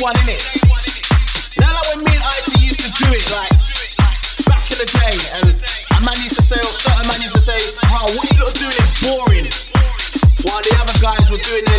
one in it. Now like when me and IC used to do it, like back in the day, and a man used to say, or certain man used to say, "Wow, oh, what you lot doing It's boring." While the other guys were doing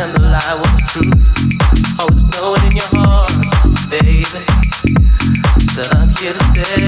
and the lie was the truth. Always knowing in your heart, baby, that I'm here to stay.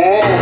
Dance,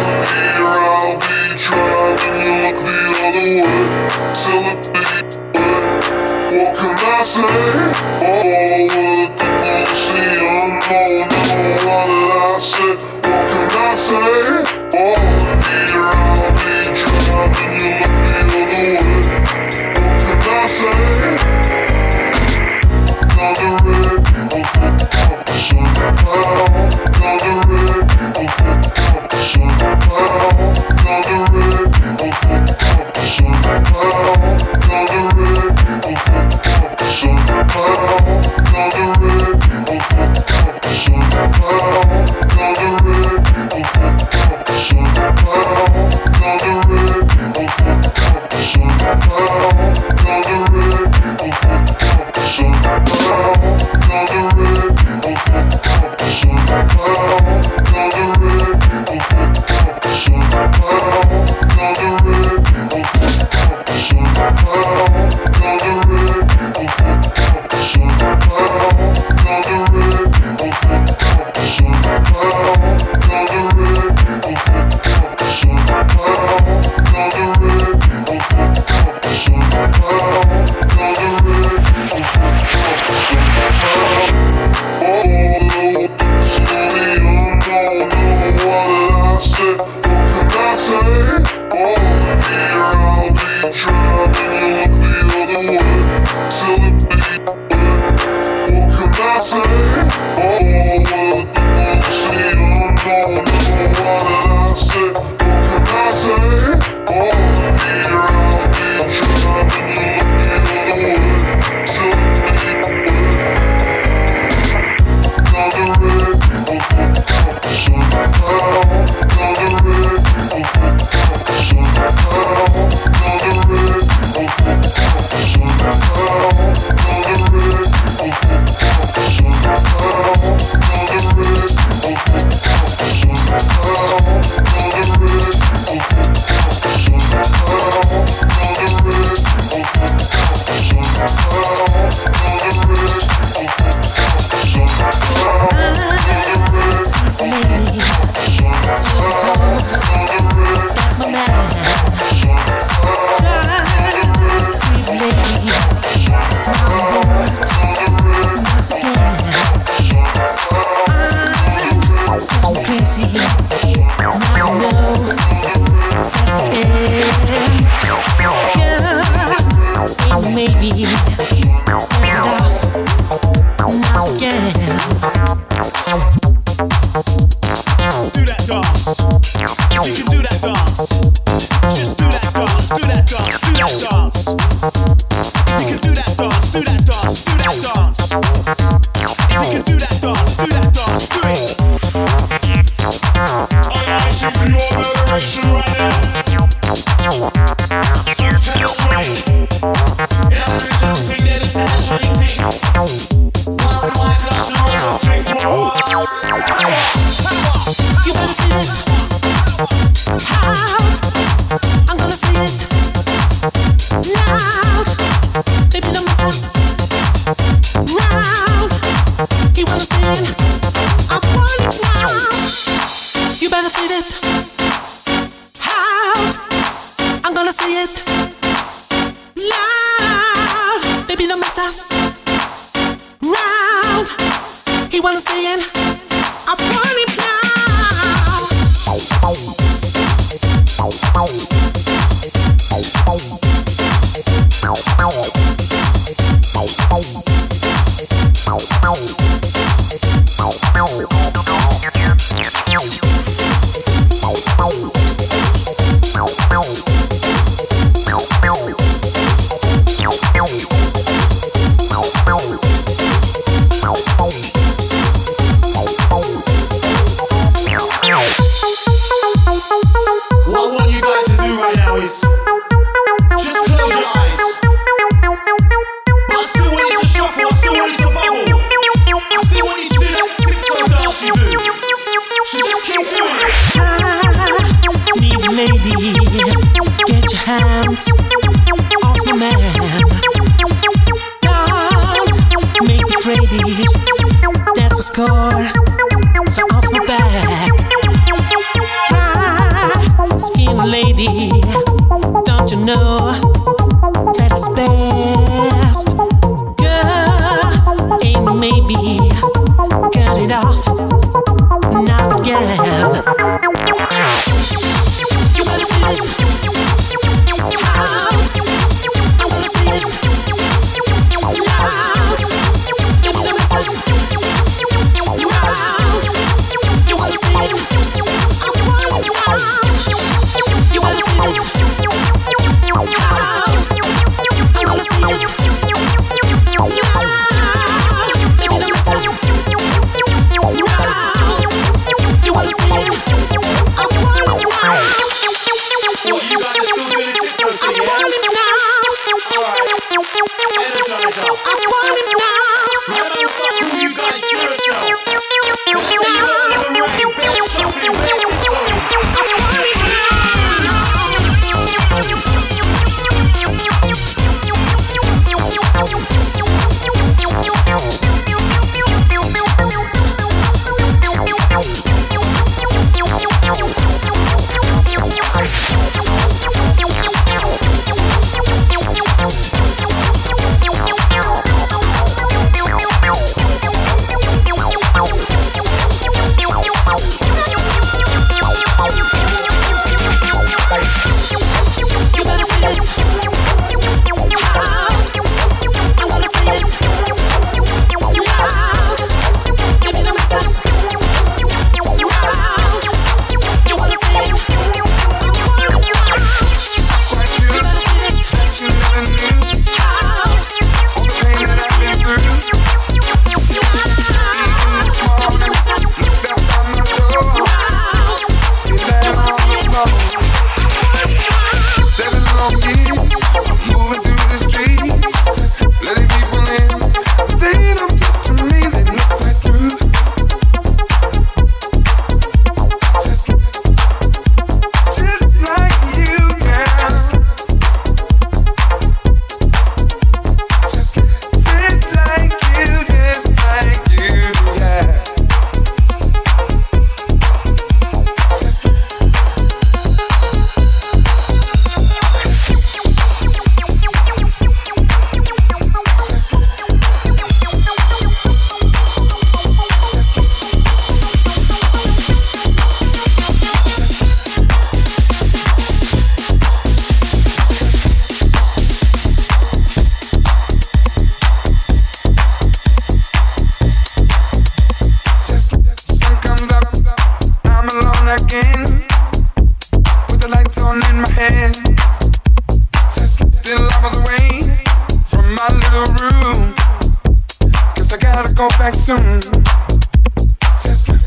go back soon.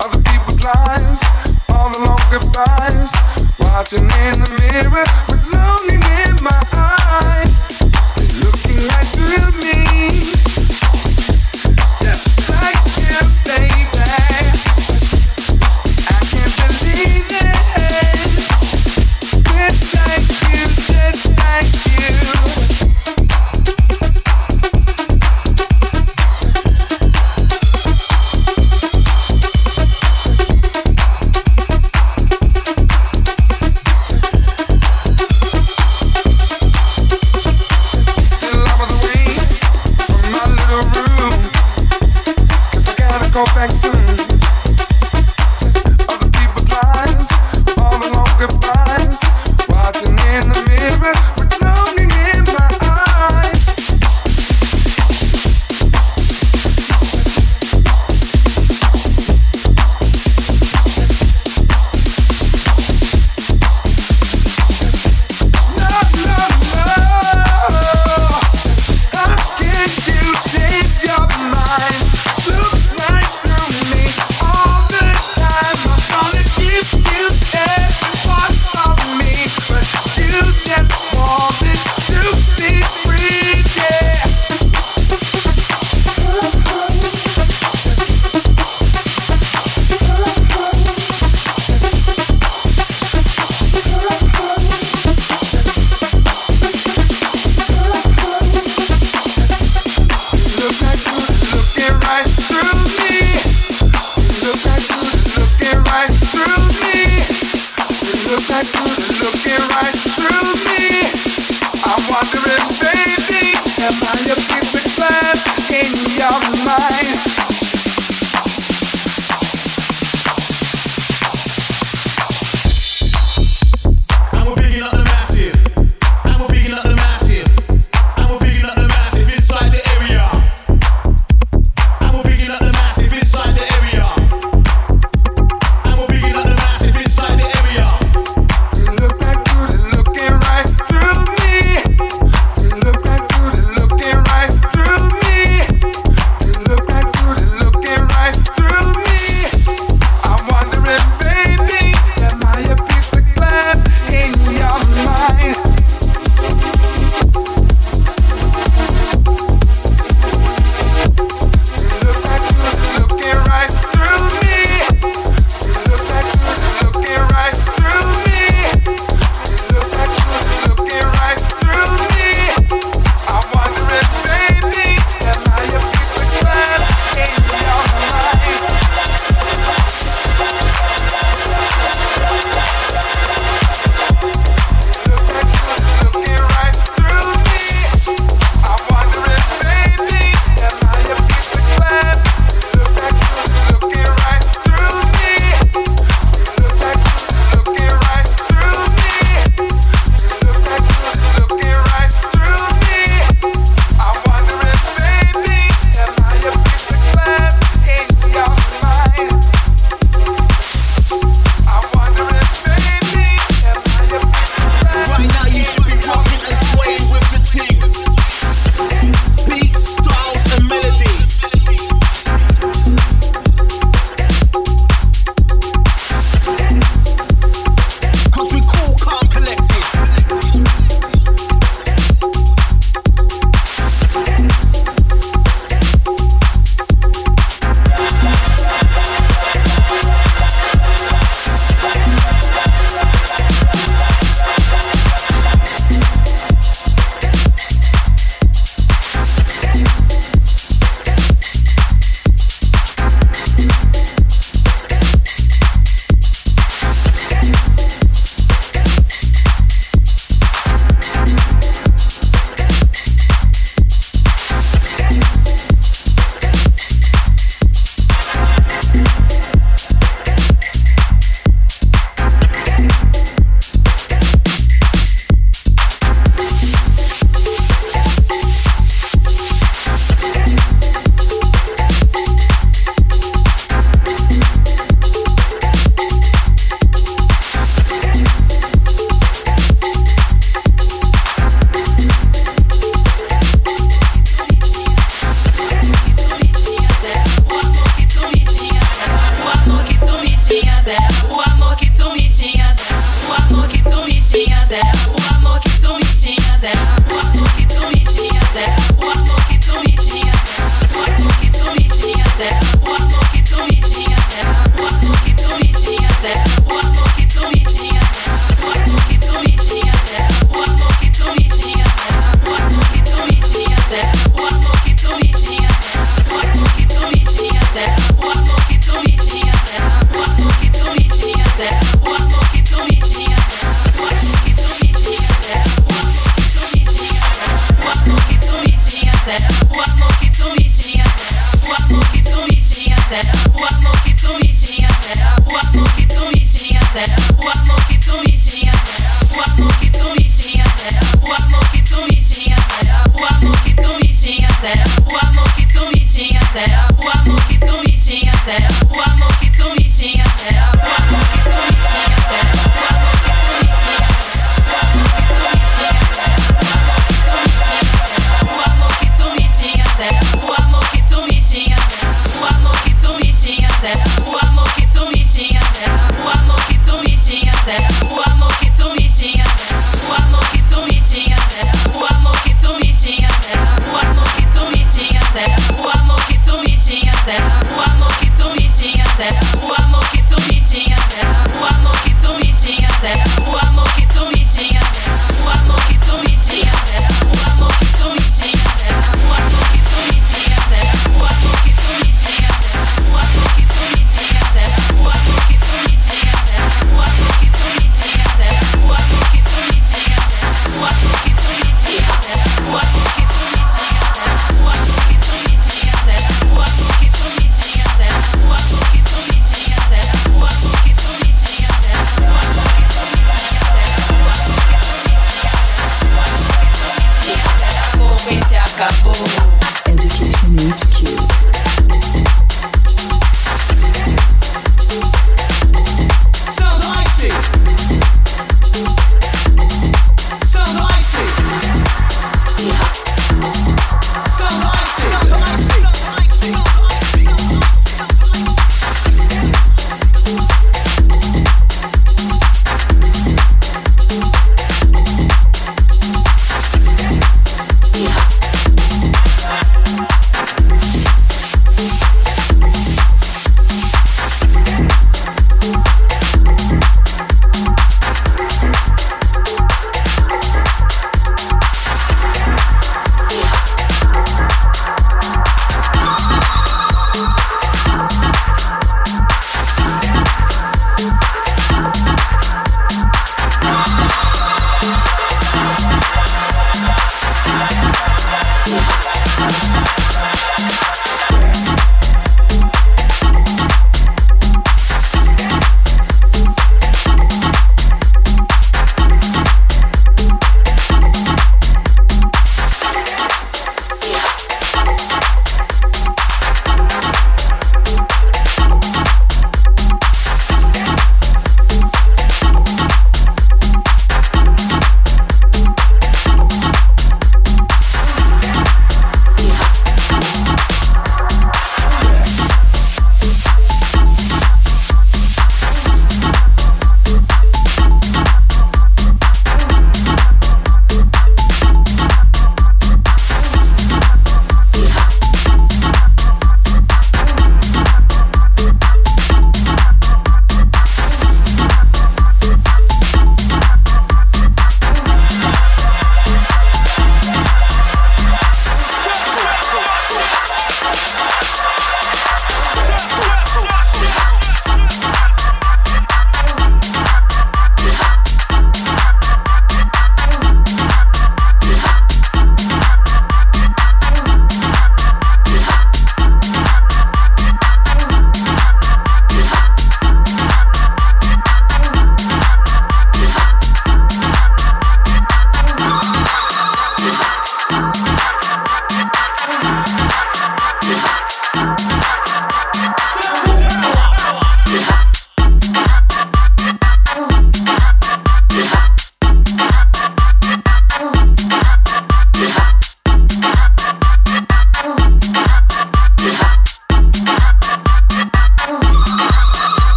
Other people's lives, all the long goodbyes. Watching in the mirror with in my eyes. Looking right through me. Just like you, baby.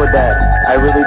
with that. I really